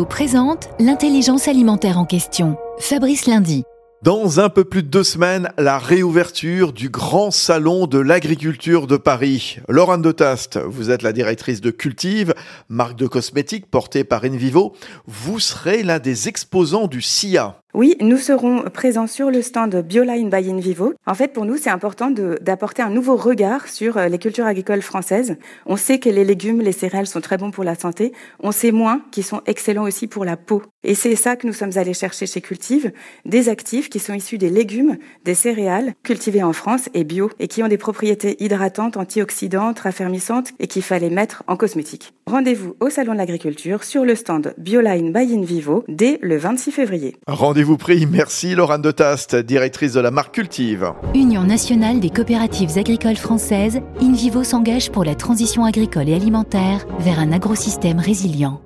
Présente l'intelligence alimentaire en question. Fabrice Lundi. Dans un peu plus de deux semaines, la réouverture du grand salon de l'agriculture de Paris. Laurent de Tast, vous êtes la directrice de Cultive, marque de cosmétiques portée par Invivo. Vous serez l'un des exposants du SIA. Oui, nous serons présents sur le stand Bioline by Invivo. En fait, pour nous, c'est important d'apporter un nouveau regard sur euh, les cultures agricoles françaises. On sait que les légumes, les céréales sont très bons pour la santé. On sait moins qu'ils sont excellents aussi pour la peau. Et c'est ça que nous sommes allés chercher chez Cultive, des actifs qui sont issus des légumes, des céréales cultivés en France et bio et qui ont des propriétés hydratantes, antioxydantes, raffermissantes et qu'il fallait mettre en cosmétique. Rendez-vous au Salon de l'Agriculture sur le stand Bioline by Invivo dès le 26 février vous prie. Merci Laurent de directrice de la marque Cultive. Union nationale des coopératives agricoles françaises, InVivo s'engage pour la transition agricole et alimentaire vers un agrosystème résilient.